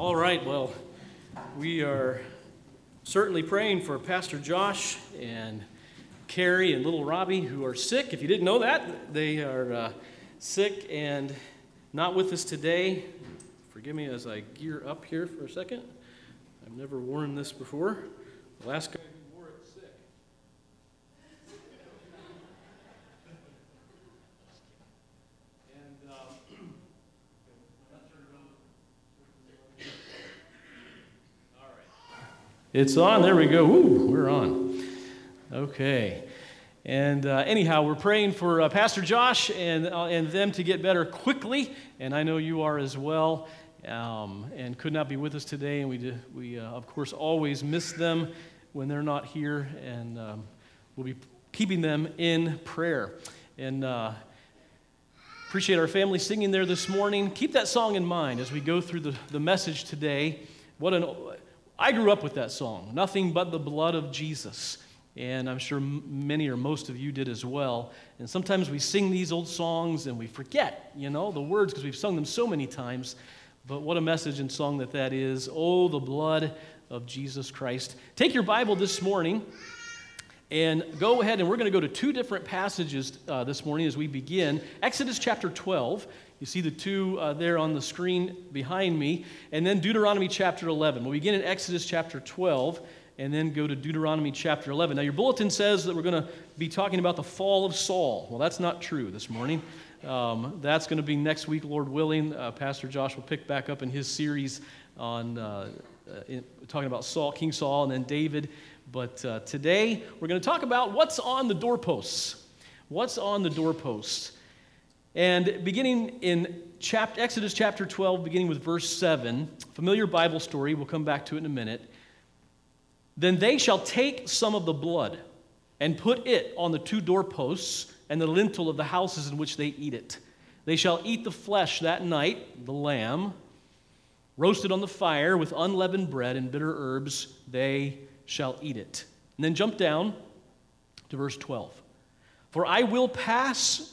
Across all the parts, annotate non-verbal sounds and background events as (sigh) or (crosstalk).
All right, well, we are certainly praying for Pastor Josh and Carrie and little Robbie who are sick. If you didn't know that, they are uh, sick and not with us today. Forgive me as I gear up here for a second. I've never worn this before. The last guy who wore it sick. And, uh, It's on. There we go. We're on. Okay. And uh, anyhow, we're praying for uh, Pastor Josh and, uh, and them to get better quickly, and I know you are as well, um, and could not be with us today. And we, do, we uh, of course, always miss them when they're not here, and um, we'll be keeping them in prayer. And uh, appreciate our family singing there this morning. Keep that song in mind as we go through the, the message today. What an I grew up with that song, Nothing But the Blood of Jesus. And I'm sure many or most of you did as well. And sometimes we sing these old songs and we forget, you know, the words because we've sung them so many times. But what a message and song that that is. Oh, the blood of Jesus Christ. Take your Bible this morning and go ahead and we're going to go to two different passages uh, this morning as we begin. Exodus chapter 12 you see the two uh, there on the screen behind me. And then Deuteronomy chapter 11. We'll begin in Exodus chapter 12 and then go to Deuteronomy chapter 11. Now, your bulletin says that we're going to be talking about the fall of Saul. Well, that's not true this morning. Um, that's going to be next week, Lord willing. Uh, Pastor Josh will pick back up in his series on uh, uh in, talking about Saul, King Saul, and then David. But uh, today, we're going to talk about what's on the doorposts. What's on the doorposts? And beginning in chapter, Exodus chapter 12, beginning with verse 7, familiar Bible story, we'll come back to it in a minute. Then they shall take some of the blood and put it on the two doorposts and the lintel of the houses in which they eat it. They shall eat the flesh that night, the lamb, roasted on the fire with unleavened bread and bitter herbs, they shall eat it. And then jump down to verse 12. For I will pass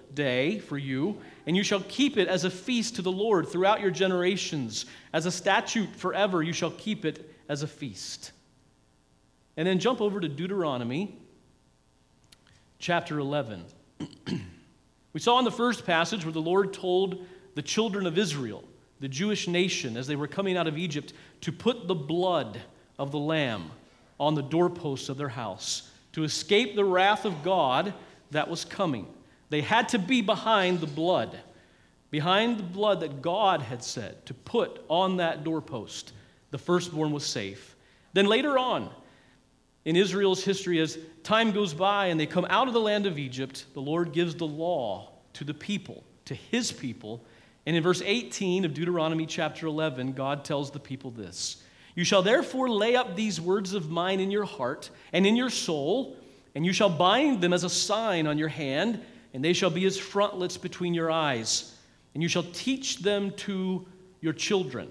day for you, and you shall keep it as a feast to the Lord throughout your generations. As a statute forever, you shall keep it as a feast. And then jump over to Deuteronomy chapter 11. (clears throat) we saw in the first passage where the Lord told the children of Israel, the Jewish nation, as they were coming out of Egypt, to put the blood of the lamb on the doorposts of their house to escape the wrath of God that was coming. They had to be behind the blood, behind the blood that God had said to put on that doorpost. The firstborn was safe. Then later on, in Israel's history, as time goes by and they come out of the land of Egypt, the Lord gives the law to the people, to his people. And in verse 18 of Deuteronomy chapter 11, God tells the people this You shall therefore lay up these words of mine in your heart and in your soul, and you shall bind them as a sign on your hand and they shall be as frontlets between your eyes. And you shall teach them to your children,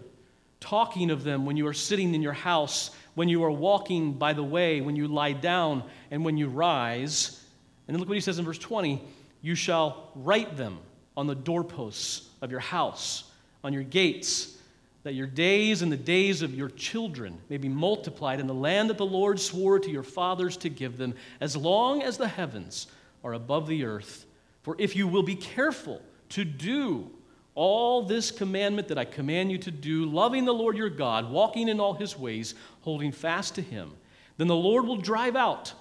talking of them when you are sitting in your house, when you are walking by the way, when you lie down, and when you rise. And then look what he says in verse 20 you shall write them on the doorposts of your house, on your gates, that your days and the days of your children may be multiplied in the land that the Lord swore to your fathers to give them, as long as the heavens are above the earth for if you will be careful to do all this commandment that I command you to do, loving the Lord your God, walking in all his ways, holding fast to him, then the Lord will drive out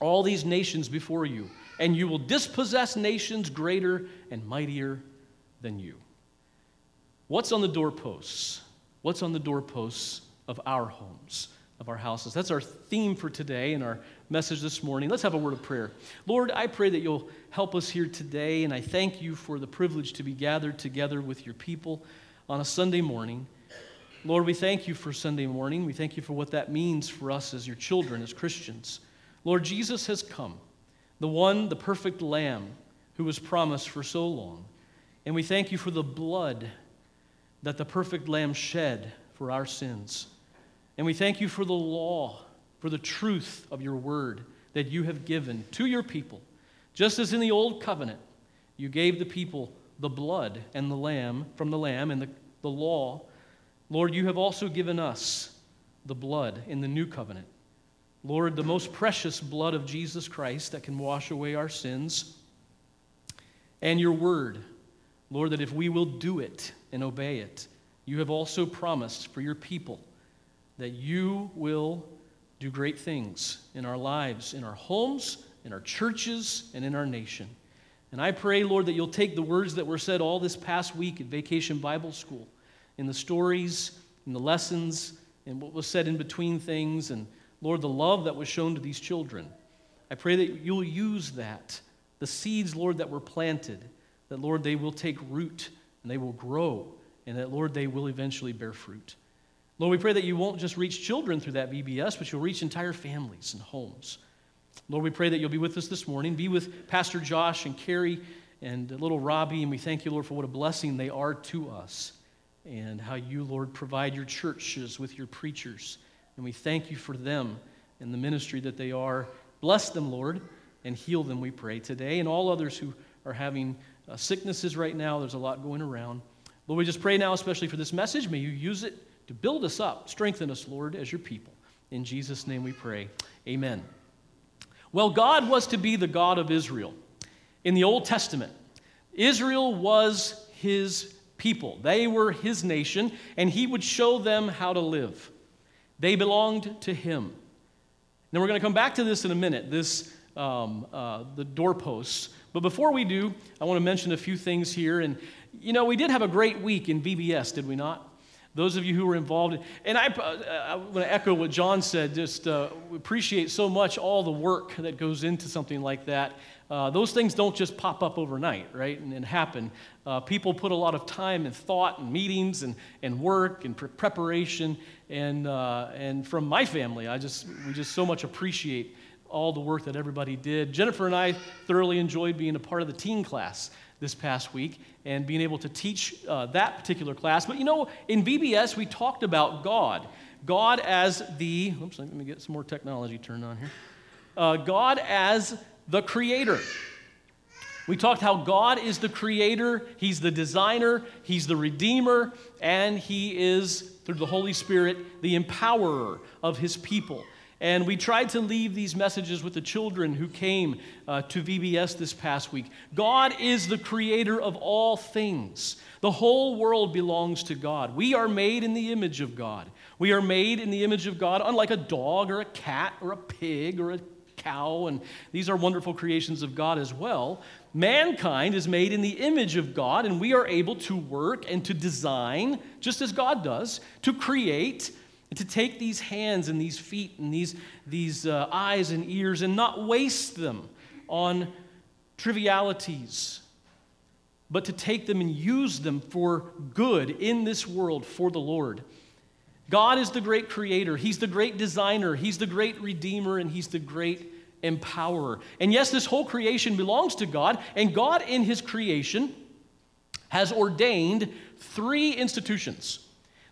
all these nations before you, and you will dispossess nations greater and mightier than you. What's on the doorposts? What's on the doorposts of our homes, of our houses? That's our theme for today and our message this morning. Let's have a word of prayer. Lord, I pray that you'll help us here today, and I thank you for the privilege to be gathered together with your people on a Sunday morning. Lord, we thank you for Sunday morning. We thank you for what that means for us as your children, as Christians. Lord, Jesus has come, the one, the perfect Lamb who was promised for so long. And we thank you for the blood that the perfect Lamb shed for our sins. And we thank you for the law, for the truth of your word that you have given to your people. Just as in the old covenant, you gave the people the blood and the lamb from the lamb and the, the law. Lord, you have also given us the blood in the new covenant. Lord, the most precious blood of Jesus Christ that can wash away our sins, and your word, Lord, that if we will do it and obey it, you have also promised for your people that you will do great things in our lives, in our homes, in our churches, and in our nation. And I pray, Lord, that you'll take the words that were said all this past week at Vacation Bible School, in the stories, in the lessons, and what was said in between things, and Lord, the love that was shown to these children. I pray that you'll use that, the seeds, Lord, that were planted, that, Lord, they will take root and they will grow, and that, Lord, they will eventually bear fruit. Lord, we pray that you won't just reach children through that VBS, but you'll reach entire families and homes. Lord, we pray that you'll be with us this morning. Be with Pastor Josh and Carrie and little Robbie, and we thank you, Lord, for what a blessing they are to us and how you, Lord, provide your churches with your preachers. And we thank you for them and the ministry that they are. Bless them, Lord, and heal them, we pray, today, and all others who are having uh, sicknesses right now. There's a lot going around. Lord, we just pray now, especially for this message. May you use it to build us up, strengthen us, Lord, as your people. In Jesus' name we pray. Amen. Well, God was to be the God of Israel. In the Old Testament, Israel was his people, they were his nation, and he would show them how to live. They belonged to him. Now, we're going to come back to this in a minute, this, um, uh, the doorposts. But before we do, I want to mention a few things here. And, you know, we did have a great week in VBS, did we not? Those of you who were involved. And I, I want to echo what John said, just uh, appreciate so much all the work that goes into something like that. Uh, those things don't just pop up overnight, right, and, and happen. Uh, people put a lot of time and thought and meetings and, and work and pre- preparation. And, uh, and from my family, I just, we just so much appreciate all the work that everybody did. Jennifer and I thoroughly enjoyed being a part of the teen class this past week and being able to teach uh, that particular class. But you know, in VBS, we talked about God. God as the, oops, let me get some more technology turned on here. Uh, God as the creator. We talked how God is the creator, He's the designer, He's the redeemer, and He is, through the Holy Spirit, the empowerer of His people. And we tried to leave these messages with the children who came uh, to VBS this past week. God is the creator of all things. The whole world belongs to God. We are made in the image of God. We are made in the image of God, unlike a dog or a cat or a pig or a cow, and these are wonderful creations of God as well. Mankind is made in the image of God, and we are able to work and to design, just as God does, to create to take these hands and these feet and these, these uh, eyes and ears and not waste them on trivialities, but to take them and use them for good in this world for the Lord. God is the great creator, He's the great designer, He's the great redeemer, and He's the great empowerer. And yes, this whole creation belongs to God, and God in His creation has ordained three institutions.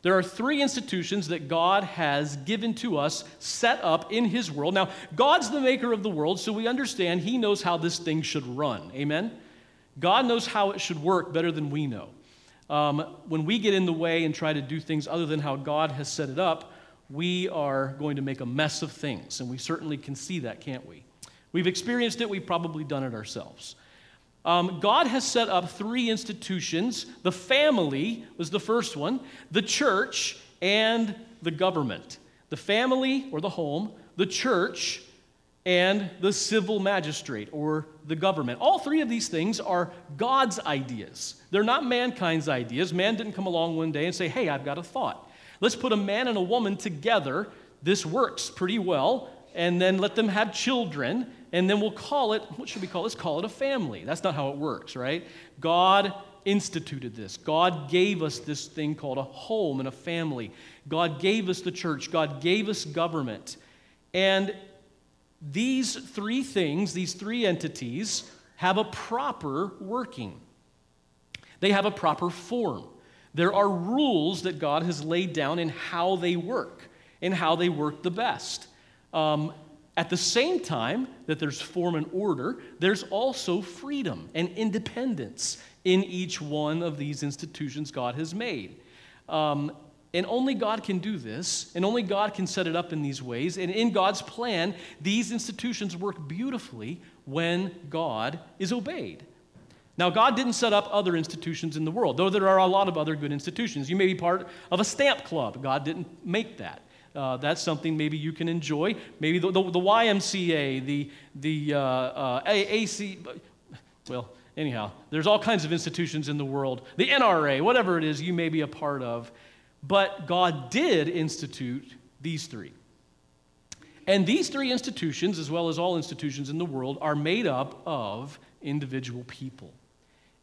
There are three institutions that God has given to us, set up in His world. Now, God's the maker of the world, so we understand He knows how this thing should run. Amen? God knows how it should work better than we know. Um, when we get in the way and try to do things other than how God has set it up, we are going to make a mess of things. And we certainly can see that, can't we? We've experienced it, we've probably done it ourselves. Um, God has set up three institutions. The family was the first one, the church, and the government. The family or the home, the church, and the civil magistrate or the government. All three of these things are God's ideas. They're not mankind's ideas. Man didn't come along one day and say, hey, I've got a thought. Let's put a man and a woman together. This works pretty well. And then let them have children and then we'll call it, what should we call it? Let's call it a family. That's not how it works, right? God instituted this. God gave us this thing called a home and a family. God gave us the church. God gave us government. And these three things, these three entities, have a proper working. They have a proper form. There are rules that God has laid down in how they work and how they work the best. Um, at the same time that there's form and order, there's also freedom and independence in each one of these institutions God has made. Um, and only God can do this, and only God can set it up in these ways. And in God's plan, these institutions work beautifully when God is obeyed. Now, God didn't set up other institutions in the world, though there are a lot of other good institutions. You may be part of a stamp club. God didn't make that. Uh, that's something maybe you can enjoy. Maybe the, the, the YMCA, the, the uh, uh, AC, well, anyhow, there's all kinds of institutions in the world. The NRA, whatever it is you may be a part of. But God did institute these three. And these three institutions, as well as all institutions in the world, are made up of individual people.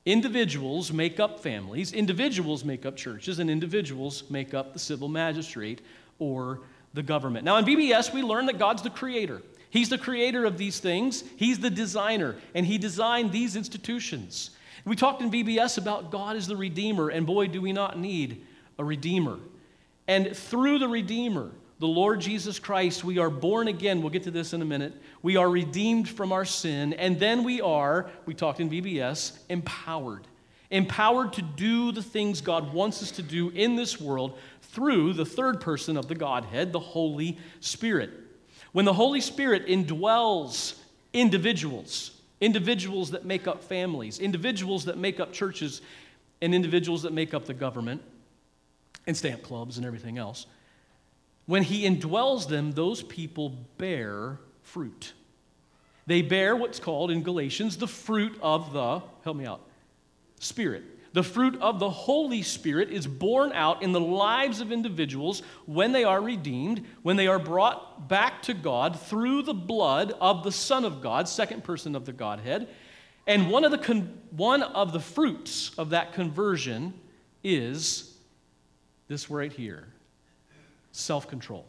Individuals make up families, individuals make up churches, and individuals make up the civil magistrate or the government. Now, in VBS, we learn that God's the creator. He's the creator of these things, He's the designer, and He designed these institutions. We talked in VBS about God as the Redeemer, and boy, do we not need a Redeemer. And through the Redeemer, the Lord Jesus Christ, we are born again. We'll get to this in a minute. We are redeemed from our sin, and then we are, we talked in VBS, empowered. Empowered to do the things God wants us to do in this world through the third person of the Godhead, the Holy Spirit. When the Holy Spirit indwells individuals, individuals that make up families, individuals that make up churches, and individuals that make up the government, and stamp clubs and everything else, when He indwells them, those people bear fruit. They bear what's called in Galatians the fruit of the, help me out, Spirit. The fruit of the Holy Spirit is borne out in the lives of individuals when they are redeemed, when they are brought back to God through the blood of the Son of God, second person of the Godhead. And one of the, con- one of the fruits of that conversion is this right here self control,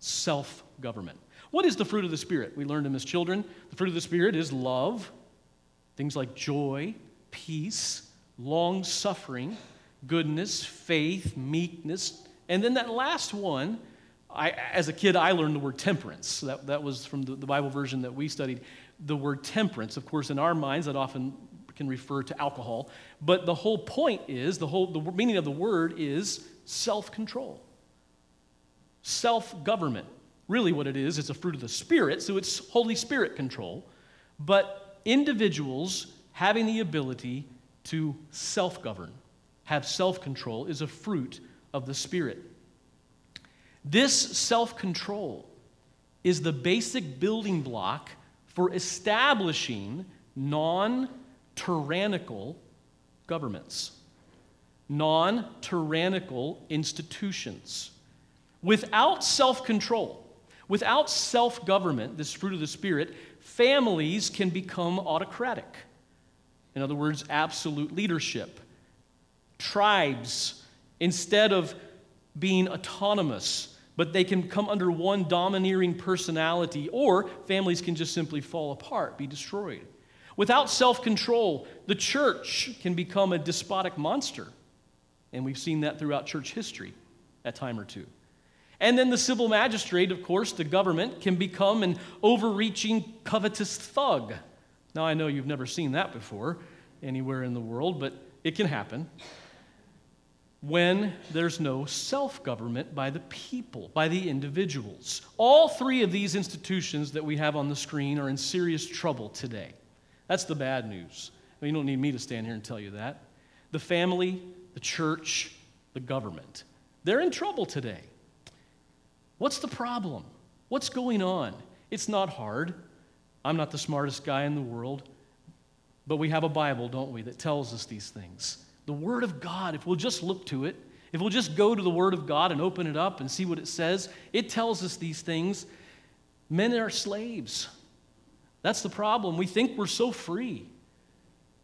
self government. What is the fruit of the Spirit? We learned them as children. The fruit of the Spirit is love, things like joy, peace, long suffering, goodness, faith, meekness. And then that last one, I, as a kid, I learned the word temperance. That, that was from the, the Bible version that we studied. The word temperance, of course, in our minds, that often can refer to alcohol. But the whole point is, the whole the meaning of the word is self control, self government. Really, what it is, it's a fruit of the Spirit, so it's Holy Spirit control. But individuals having the ability to self govern, have self control, is a fruit of the Spirit. This self control is the basic building block for establishing non tyrannical governments, non tyrannical institutions. Without self control, without self government, this fruit of the Spirit, families can become autocratic in other words, absolute leadership. Tribes, instead of being autonomous, but they can come under one domineering personality, or families can just simply fall apart, be destroyed. Without self control, the church can become a despotic monster. And we've seen that throughout church history at time or two. And then the civil magistrate, of course, the government, can become an overreaching, covetous thug. Now, I know you've never seen that before anywhere in the world, but it can happen when there's no self government by the people, by the individuals. All three of these institutions that we have on the screen are in serious trouble today. That's the bad news. Well, you don't need me to stand here and tell you that. The family, the church, the government, they're in trouble today. What's the problem? What's going on? It's not hard. I'm not the smartest guy in the world, but we have a Bible, don't we, that tells us these things. The Word of God, if we'll just look to it, if we'll just go to the Word of God and open it up and see what it says, it tells us these things. Men are slaves. That's the problem. We think we're so free.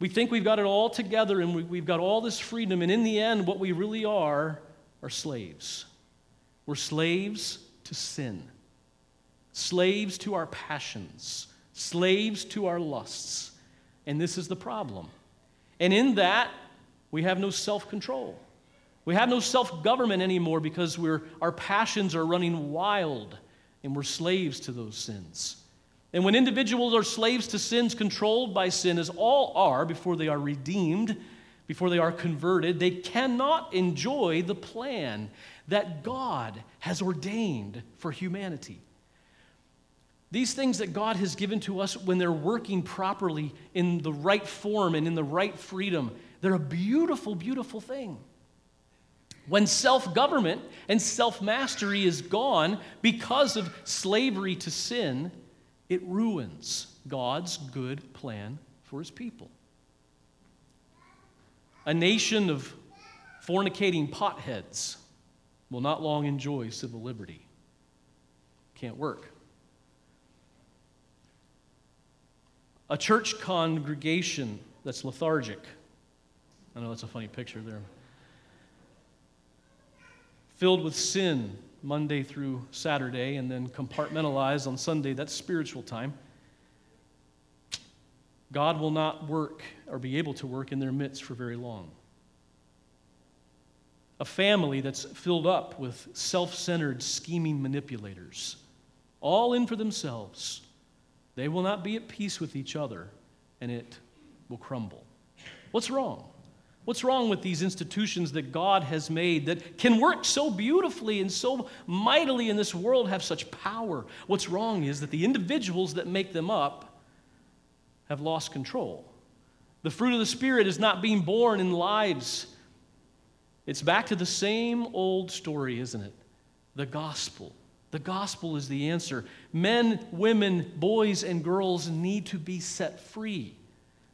We think we've got it all together and we, have got all this freedom, and in the end, what we really are are slaves. We're slaves to sin, slaves to our passions, slaves to our lusts. And this is the problem. And in that, we have no self control. We have no self government anymore because we're, our passions are running wild and we're slaves to those sins. And when individuals are slaves to sins controlled by sin, as all are before they are redeemed, before they are converted, they cannot enjoy the plan that God has ordained for humanity. These things that God has given to us, when they're working properly in the right form and in the right freedom, they're a beautiful, beautiful thing. When self government and self mastery is gone because of slavery to sin, it ruins God's good plan for his people. A nation of fornicating potheads will not long enjoy civil liberty. Can't work. A church congregation that's lethargic. I know that's a funny picture there. Filled with sin Monday through Saturday and then compartmentalized on Sunday, that's spiritual time. God will not work or be able to work in their midst for very long. A family that's filled up with self centered, scheming manipulators, all in for themselves. They will not be at peace with each other, and it will crumble. What's wrong? What's wrong with these institutions that God has made that can work so beautifully and so mightily in this world, have such power? What's wrong is that the individuals that make them up have lost control. The fruit of the Spirit is not being borne in lives. It's back to the same old story, isn't it? The gospel. The gospel is the answer. Men, women, boys, and girls need to be set free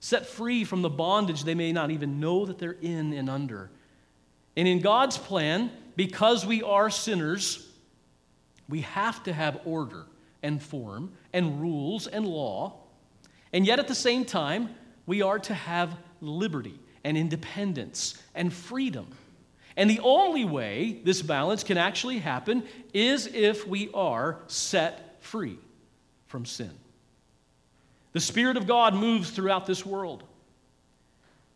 set free from the bondage they may not even know that they're in and under. And in God's plan, because we are sinners, we have to have order and form and rules and law. And yet at the same time, we are to have liberty and independence and freedom. And the only way this balance can actually happen is if we are set free from sin. The Spirit of God moves throughout this world.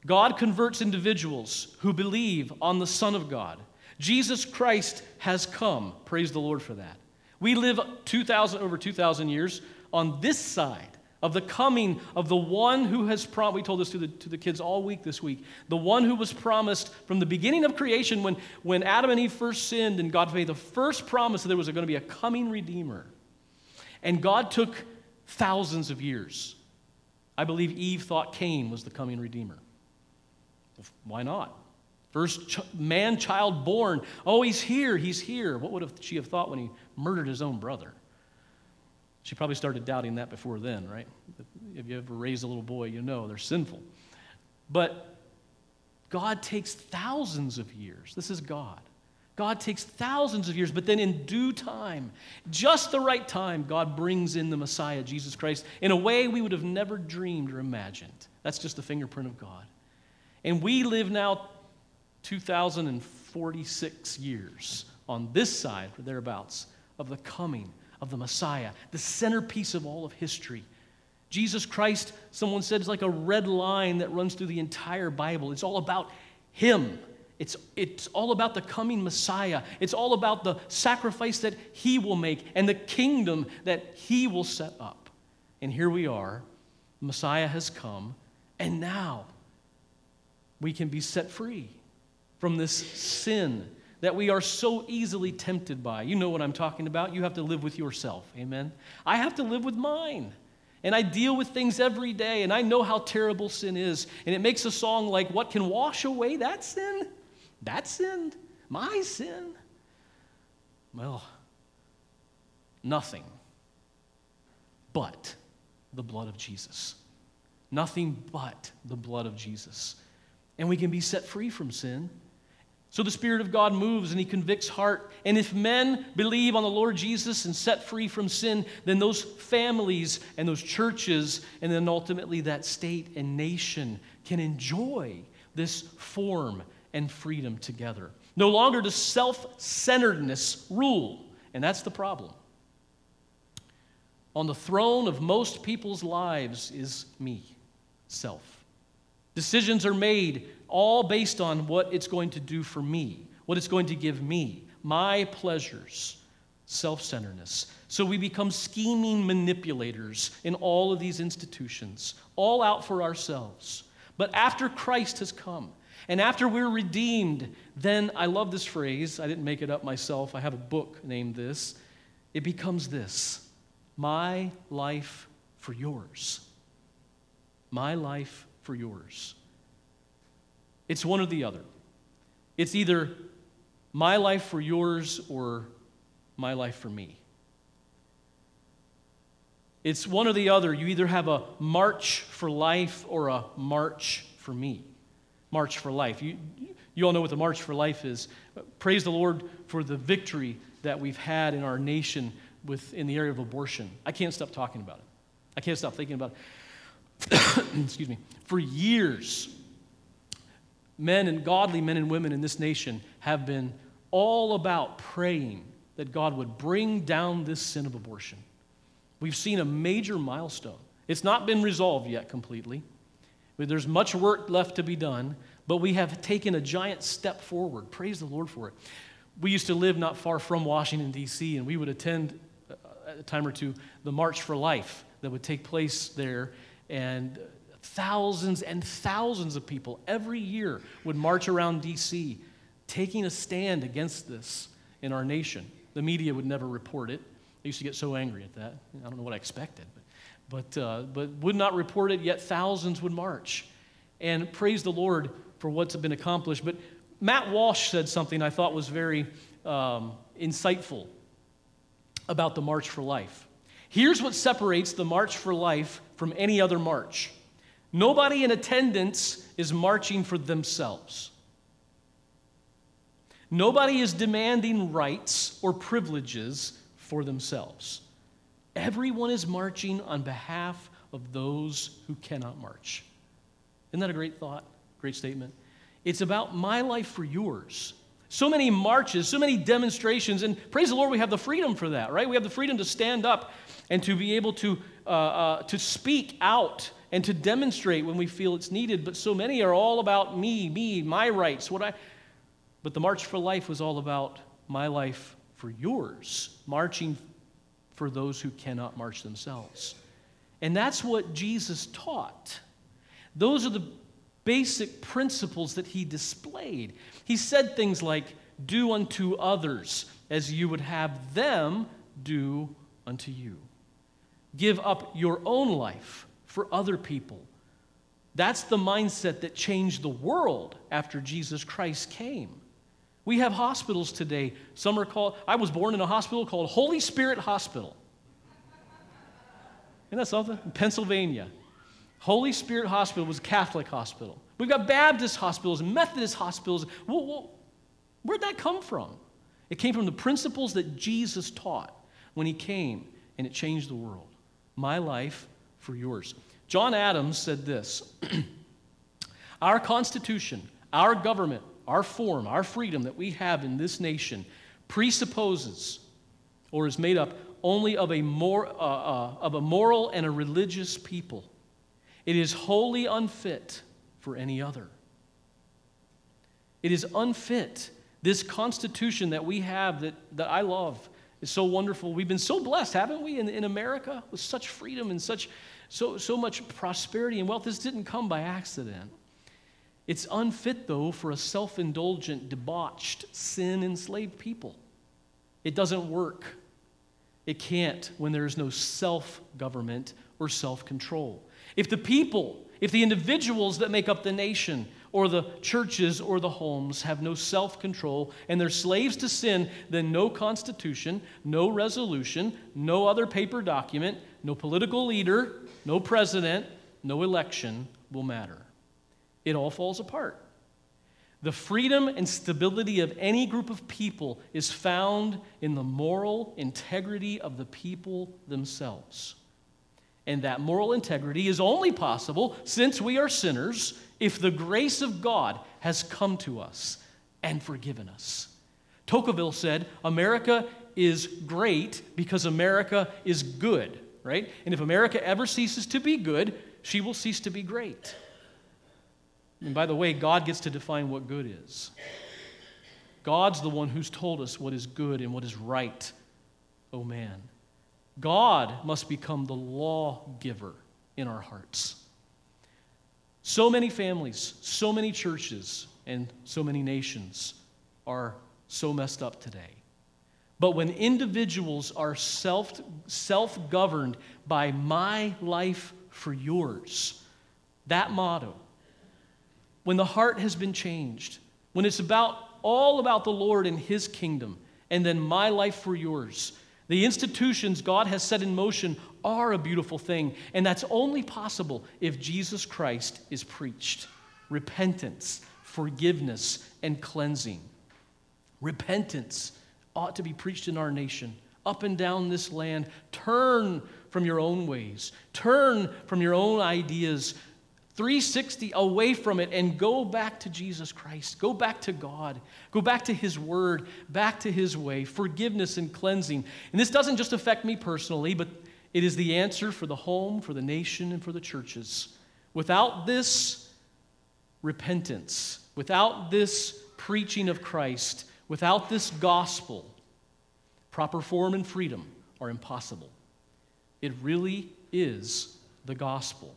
God converts individuals who believe on the Son of God. Jesus Christ has come. Praise the Lord for that. We live 2000 over 2000 years on this side of the coming of the one who has promised. We told this to the, to the kids all week this week. The one who was promised from the beginning of creation when, when Adam and Eve first sinned and God made the first promise that there was going to be a coming Redeemer. And God took thousands of years. I believe Eve thought Cain was the coming Redeemer. Why not? First ch- man child born. Oh, he's here, he's here. What would have she have thought when he murdered his own brother? She probably started doubting that before then, right? If you ever raised a little boy, you know they're sinful. But God takes thousands of years. This is God. God takes thousands of years, but then in due time, just the right time, God brings in the Messiah, Jesus Christ, in a way we would have never dreamed or imagined. That's just the fingerprint of God. And we live now 2,046 years on this side, or thereabouts, of the coming of the Messiah, the centerpiece of all of history. Jesus Christ, someone said, is like a red line that runs through the entire Bible. It's all about Him. It's, it's all about the coming Messiah. It's all about the sacrifice that he will make and the kingdom that he will set up. And here we are. Messiah has come, and now we can be set free from this sin that we are so easily tempted by. You know what I'm talking about. You have to live with yourself. Amen. I have to live with mine. And I deal with things every day, and I know how terrible sin is. And it makes a song like, What can wash away that sin? That sin? My sin? Well, nothing but the blood of Jesus. Nothing but the blood of Jesus. And we can be set free from sin. So the Spirit of God moves and He convicts heart. And if men believe on the Lord Jesus and set free from sin, then those families and those churches, and then ultimately that state and nation can enjoy this form and freedom together. No longer does self centeredness rule, and that's the problem. On the throne of most people's lives is me, self. Decisions are made all based on what it's going to do for me, what it's going to give me, my pleasures, self centeredness. So we become scheming manipulators in all of these institutions, all out for ourselves. But after Christ has come, and after we're redeemed, then I love this phrase. I didn't make it up myself. I have a book named this. It becomes this My life for yours. My life for yours. It's one or the other. It's either my life for yours or my life for me. It's one or the other. You either have a march for life or a march for me. March for life. You, you all know what the March for Life is. Praise the Lord for the victory that we've had in our nation with, in the area of abortion. I can't stop talking about it. I can't stop thinking about it. (coughs) Excuse me. For years, men and godly men and women in this nation have been all about praying that God would bring down this sin of abortion. We've seen a major milestone. It's not been resolved yet completely. There's much work left to be done, but we have taken a giant step forward. Praise the Lord for it. We used to live not far from Washington, D.C., and we would attend a time or two the March for Life that would take place there. And thousands and thousands of people every year would march around D.C., taking a stand against this in our nation. The media would never report it. I used to get so angry at that. I don't know what I expected, but but, uh, but would not report it, yet thousands would march. And praise the Lord for what's been accomplished. But Matt Walsh said something I thought was very um, insightful about the March for Life. Here's what separates the March for Life from any other march nobody in attendance is marching for themselves. Nobody is demanding rights or privileges for themselves. Everyone is marching on behalf of those who cannot march. Isn't that a great thought? Great statement. It's about my life for yours. So many marches, so many demonstrations, and praise the Lord, we have the freedom for that, right? We have the freedom to stand up and to be able to, uh, uh, to speak out and to demonstrate when we feel it's needed. But so many are all about me, me, my rights, what I. But the March for Life was all about my life for yours, marching for those who cannot march themselves. And that's what Jesus taught. Those are the basic principles that he displayed. He said things like, Do unto others as you would have them do unto you. Give up your own life for other people. That's the mindset that changed the world after Jesus Christ came. We have hospitals today. Some are called, I was born in a hospital called Holy Spirit Hospital. Isn't that something? In Pennsylvania. Holy Spirit Hospital was a Catholic hospital. We've got Baptist hospitals, Methodist hospitals. Well, well, where'd that come from? It came from the principles that Jesus taught when he came, and it changed the world. My life for yours. John Adams said this (clears throat) Our Constitution, our government, our form, our freedom that we have in this nation presupposes or is made up only of a, more, uh, uh, of a moral and a religious people. It is wholly unfit for any other. It is unfit. This Constitution that we have that, that I love is so wonderful. We've been so blessed, haven't we, in, in America with such freedom and such so, so much prosperity and wealth. This didn't come by accident. It's unfit, though, for a self indulgent, debauched, sin enslaved people. It doesn't work. It can't when there is no self government or self control. If the people, if the individuals that make up the nation, or the churches or the homes have no self control and they're slaves to sin, then no constitution, no resolution, no other paper document, no political leader, no president, no election will matter it all falls apart. The freedom and stability of any group of people is found in the moral integrity of the people themselves. And that moral integrity is only possible since we are sinners if the grace of God has come to us and forgiven us. Tocqueville said, America is great because America is good, right? And if America ever ceases to be good, she will cease to be great. And by the way, God gets to define what good is. God's the one who's told us what is good and what is right, oh man. God must become the lawgiver in our hearts. So many families, so many churches, and so many nations are so messed up today. But when individuals are self self governed by my life for yours, that motto, when the heart has been changed, when it's about all about the Lord and His kingdom, and then my life for yours, the institutions God has set in motion are a beautiful thing, and that's only possible if Jesus Christ is preached. Repentance, forgiveness, and cleansing. Repentance ought to be preached in our nation, up and down this land. Turn from your own ways, turn from your own ideas. 360 away from it and go back to Jesus Christ. Go back to God. Go back to His Word, back to His way, forgiveness and cleansing. And this doesn't just affect me personally, but it is the answer for the home, for the nation, and for the churches. Without this repentance, without this preaching of Christ, without this gospel, proper form and freedom are impossible. It really is the gospel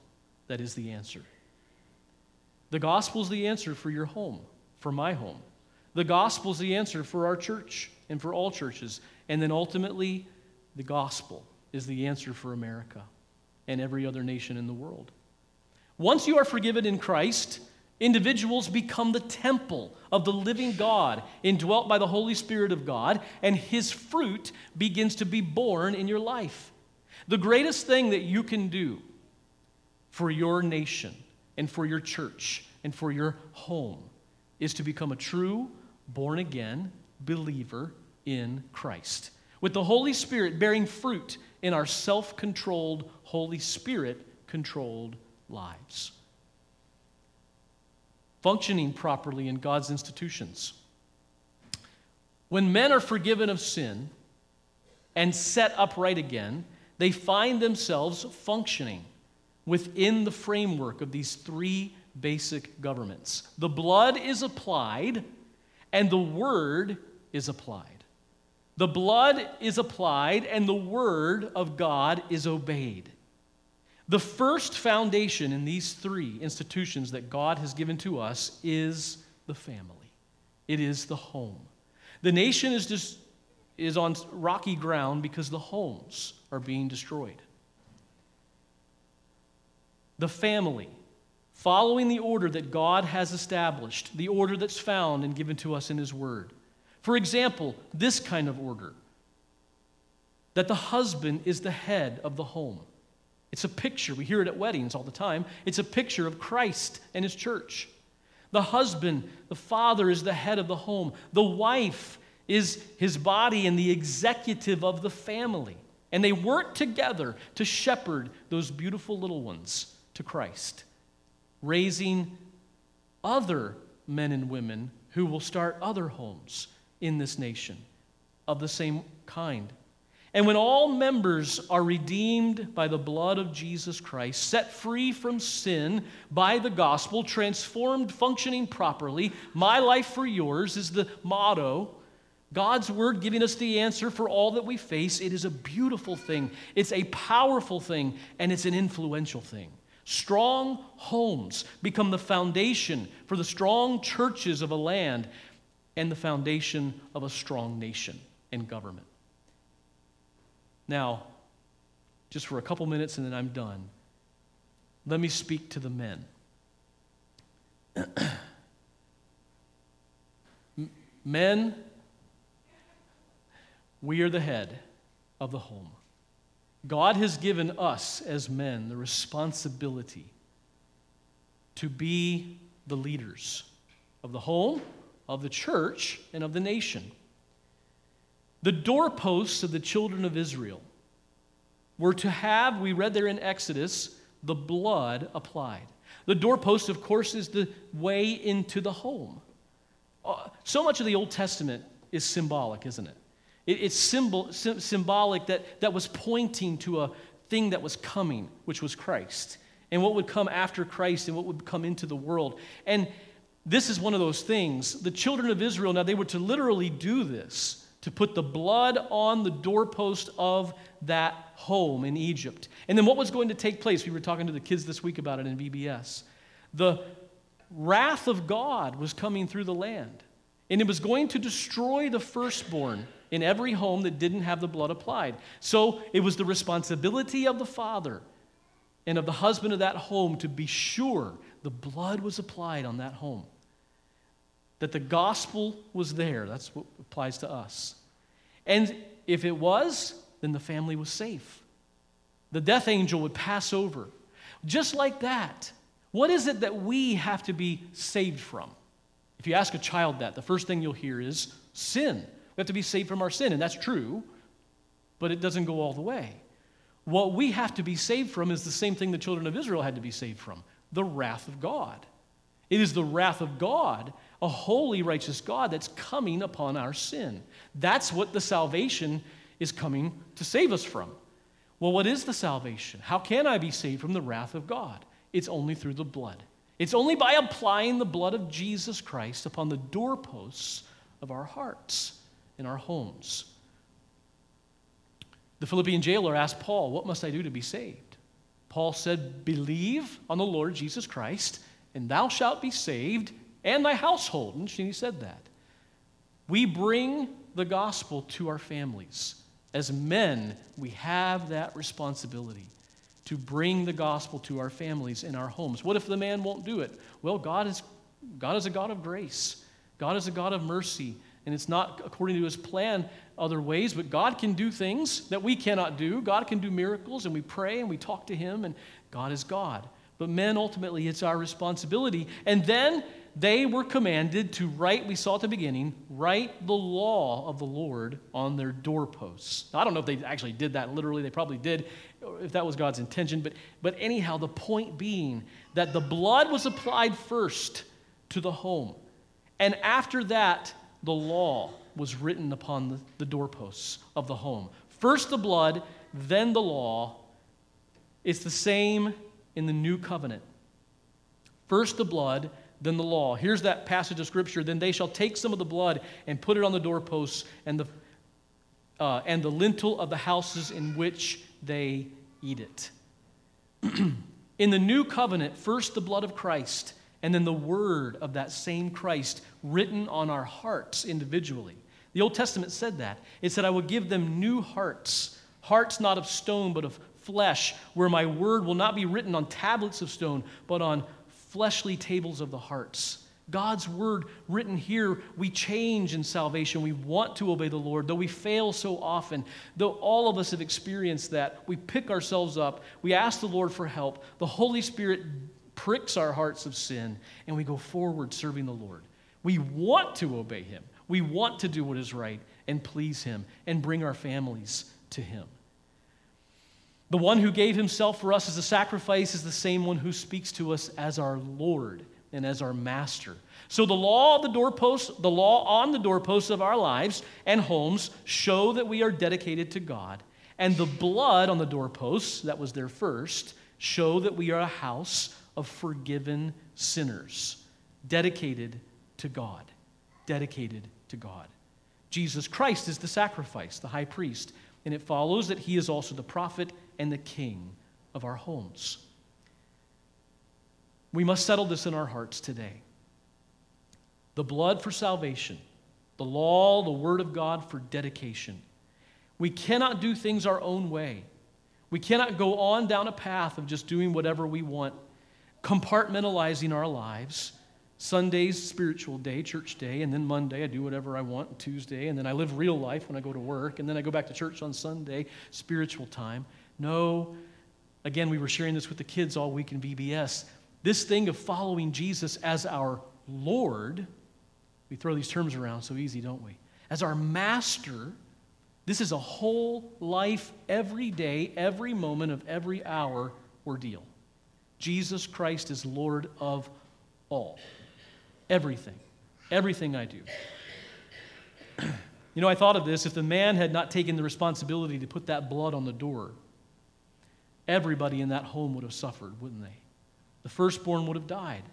that is the answer. The gospel is the answer for your home, for my home. The gospel is the answer for our church and for all churches. And then ultimately, the gospel is the answer for America and every other nation in the world. Once you are forgiven in Christ, individuals become the temple of the living God, indwelt by the Holy Spirit of God, and his fruit begins to be borne in your life. The greatest thing that you can do for your nation and for your church and for your home is to become a true, born again believer in Christ. With the Holy Spirit bearing fruit in our self controlled, Holy Spirit controlled lives. Functioning properly in God's institutions. When men are forgiven of sin and set upright again, they find themselves functioning within the framework of these three basic governments. The blood is applied, and the word is applied. The blood is applied, and the word of God is obeyed. The first foundation in these three institutions that God has given to us is the family, it is the home. The nation is, just, is on rocky ground because the homes are being destroyed. The family, following the order that God has established, the order that's found and given to us in His Word. For example, this kind of order that the husband is the head of the home. It's a picture, we hear it at weddings all the time. It's a picture of Christ and his church. The husband, the father, is the head of the home. The wife is his body and the executive of the family. And they work together to shepherd those beautiful little ones to Christ, raising other men and women who will start other homes in this nation of the same kind. And when all members are redeemed by the blood of Jesus Christ, set free from sin by the gospel, transformed, functioning properly, my life for yours is the motto. God's word giving us the answer for all that we face. It is a beautiful thing, it's a powerful thing, and it's an influential thing. Strong homes become the foundation for the strong churches of a land and the foundation of a strong nation and government. Now, just for a couple minutes and then I'm done, let me speak to the men. (clears throat) men, we are the head of the home. God has given us as men the responsibility to be the leaders of the home of the church and of the nation. The doorposts of the children of Israel were to have, we read there in Exodus, the blood applied. The doorpost, of course, is the way into the home. Uh, so much of the Old Testament is symbolic, isn't it? It's symbol, symbolic that, that was pointing to a thing that was coming, which was Christ, and what would come after Christ and what would come into the world. And this is one of those things. The children of Israel, now they were to literally do this, to put the blood on the doorpost of that home in Egypt. And then what was going to take place? We were talking to the kids this week about it in VBS. The wrath of God was coming through the land, and it was going to destroy the firstborn in every home that didn't have the blood applied. So it was the responsibility of the father and of the husband of that home to be sure the blood was applied on that home. That the gospel was there. That's what applies to us. And if it was, then the family was safe. The death angel would pass over. Just like that. What is it that we have to be saved from? If you ask a child that, the first thing you'll hear is sin. We have to be saved from our sin, and that's true, but it doesn't go all the way. What we have to be saved from is the same thing the children of Israel had to be saved from the wrath of God. It is the wrath of God, a holy, righteous God, that's coming upon our sin. That's what the salvation is coming to save us from. Well, what is the salvation? How can I be saved from the wrath of God? It's only through the blood. It's only by applying the blood of Jesus Christ upon the doorposts of our hearts in our homes. The Philippian jailer asked Paul, What must I do to be saved? Paul said, Believe on the Lord Jesus Christ, and thou shalt be saved, and thy household. And she said that. We bring the gospel to our families. As men, we have that responsibility to bring the gospel to our families in our homes. What if the man won't do it? Well, God is, God is a God of grace, God is a God of mercy. And it's not according to his plan other ways, but God can do things that we cannot do. God can do miracles, and we pray and we talk to him, and God is God. But men, ultimately, it's our responsibility. And then they were commanded to write, we saw at the beginning, write the law of the Lord on their doorposts. Now, I don't know if they actually did that literally, they probably did, if that was God's intention. But, but anyhow, the point being that the blood was applied first to the home. And after that, the law was written upon the, the doorposts of the home. First the blood, then the law. It's the same in the new covenant. First the blood, then the law. Here's that passage of scripture. Then they shall take some of the blood and put it on the doorposts and the, uh, and the lintel of the houses in which they eat it. (clears throat) in the new covenant, first the blood of Christ, and then the word of that same Christ written on our hearts individually. The Old Testament said that. It said, I will give them new hearts, hearts not of stone, but of flesh, where my word will not be written on tablets of stone, but on fleshly tables of the hearts. God's word written here, we change in salvation. We want to obey the Lord, though we fail so often. Though all of us have experienced that, we pick ourselves up. We ask the Lord for help. The Holy Spirit pricks our hearts of sin, and we go forward serving the Lord. We want to obey Him. We want to do what is right and please Him and bring our families to Him. The one who gave Himself for us as a sacrifice is the same one who speaks to us as our Lord and as our Master. So the law of the doorposts, the law on the doorposts of our lives and homes show that we are dedicated to God. And the blood on the doorposts, that was there first, show that we are a house of forgiven sinners, dedicated to God. Dedicated to God. Jesus Christ is the sacrifice, the high priest, and it follows that he is also the prophet and the king of our homes. We must settle this in our hearts today. The blood for salvation, the law, the word of God for dedication. We cannot do things our own way. We cannot go on down a path of just doing whatever we want compartmentalizing our lives. Sunday's spiritual day, church day, and then Monday I do whatever I want, Tuesday, and then I live real life when I go to work, and then I go back to church on Sunday, spiritual time. No, again, we were sharing this with the kids all week in VBS. This thing of following Jesus as our Lord, we throw these terms around so easy, don't we? As our master, This is a whole life, every day, every moment of every hour ordeal. Jesus Christ is Lord of all. Everything. Everything I do. (clears throat) You know, I thought of this if the man had not taken the responsibility to put that blood on the door, everybody in that home would have suffered, wouldn't they? The firstborn would have died.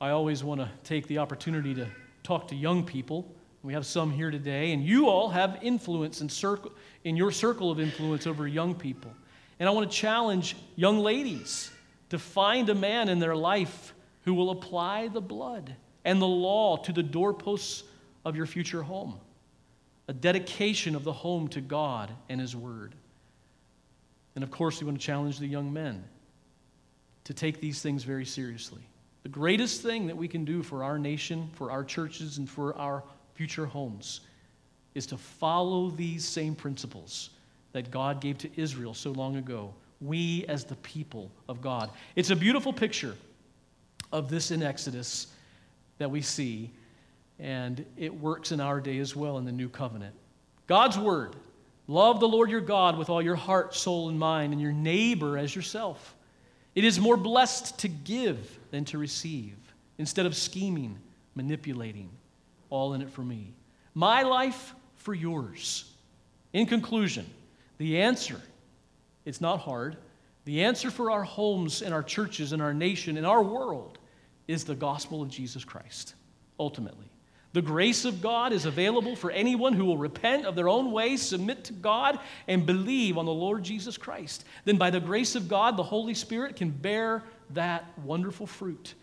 I always want to take the opportunity to talk to young people. We have some here today, and you all have influence in, circle, in your circle of influence over young people. And I want to challenge young ladies to find a man in their life who will apply the blood and the law to the doorposts of your future home, a dedication of the home to God and His Word. And of course, we want to challenge the young men to take these things very seriously. The greatest thing that we can do for our nation, for our churches, and for our future homes is to follow these same principles that God gave to Israel so long ago. We, as the people of God. It's a beautiful picture of this in Exodus that we see, and it works in our day as well in the new covenant. God's word love the Lord your God with all your heart, soul, and mind, and your neighbor as yourself. It is more blessed to give than to receive, instead of scheming, manipulating, all in it for me. My life for yours. In conclusion, the answer, it's not hard. The answer for our homes and our churches and our nation and our world is the gospel of Jesus Christ, ultimately. The grace of God is available for anyone who will repent of their own ways, submit to God, and believe on the Lord Jesus Christ. Then, by the grace of God, the Holy Spirit can bear that wonderful fruit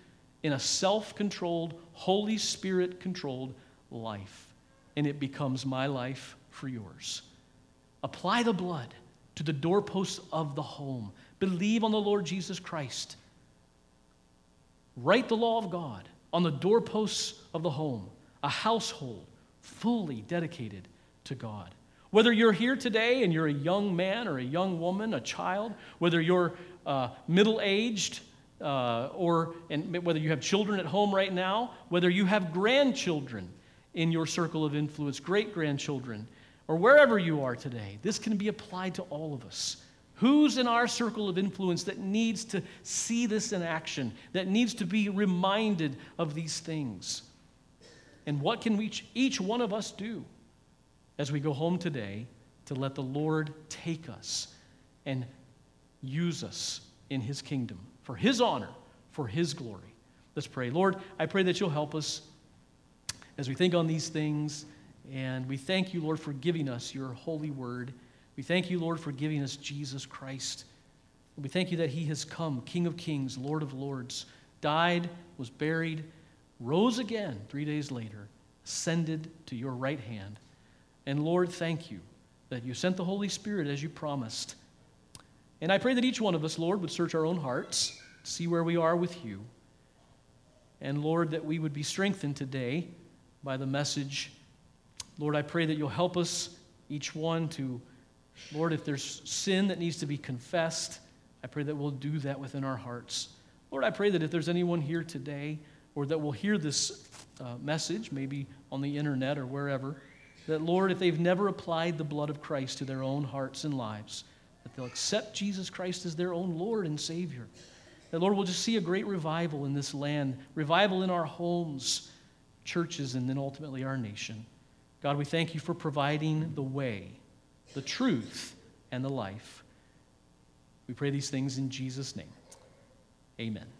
in a self controlled, Holy Spirit controlled life. And it becomes my life for yours. Apply the blood to the doorposts of the home. Believe on the Lord Jesus Christ. Write the law of God on the doorposts of the home, a household fully dedicated to God. Whether you're here today and you're a young man or a young woman, a child, whether you're uh, middle aged, uh, or and whether you have children at home right now, whether you have grandchildren in your circle of influence, great grandchildren, or wherever you are today, this can be applied to all of us. Who's in our circle of influence that needs to see this in action, that needs to be reminded of these things? And what can we, each one of us do as we go home today to let the Lord take us and use us in His kingdom for His honor, for His glory? Let's pray. Lord, I pray that you'll help us as we think on these things. And we thank you, Lord, for giving us your holy word. We thank you, Lord, for giving us Jesus Christ. We thank you that he has come, King of kings, Lord of lords, died, was buried, rose again three days later, ascended to your right hand. And Lord, thank you that you sent the Holy Spirit as you promised. And I pray that each one of us, Lord, would search our own hearts, see where we are with you. And Lord, that we would be strengthened today by the message. Lord, I pray that you'll help us, each one, to Lord, if there's sin that needs to be confessed, I pray that we'll do that within our hearts. Lord, I pray that if there's anyone here today or that will hear this uh, message, maybe on the internet or wherever, that, Lord, if they've never applied the blood of Christ to their own hearts and lives, that they'll accept Jesus Christ as their own Lord and Savior. That, Lord, we'll just see a great revival in this land, revival in our homes, churches, and then ultimately our nation. God, we thank you for providing the way the truth, and the life. We pray these things in Jesus' name. Amen.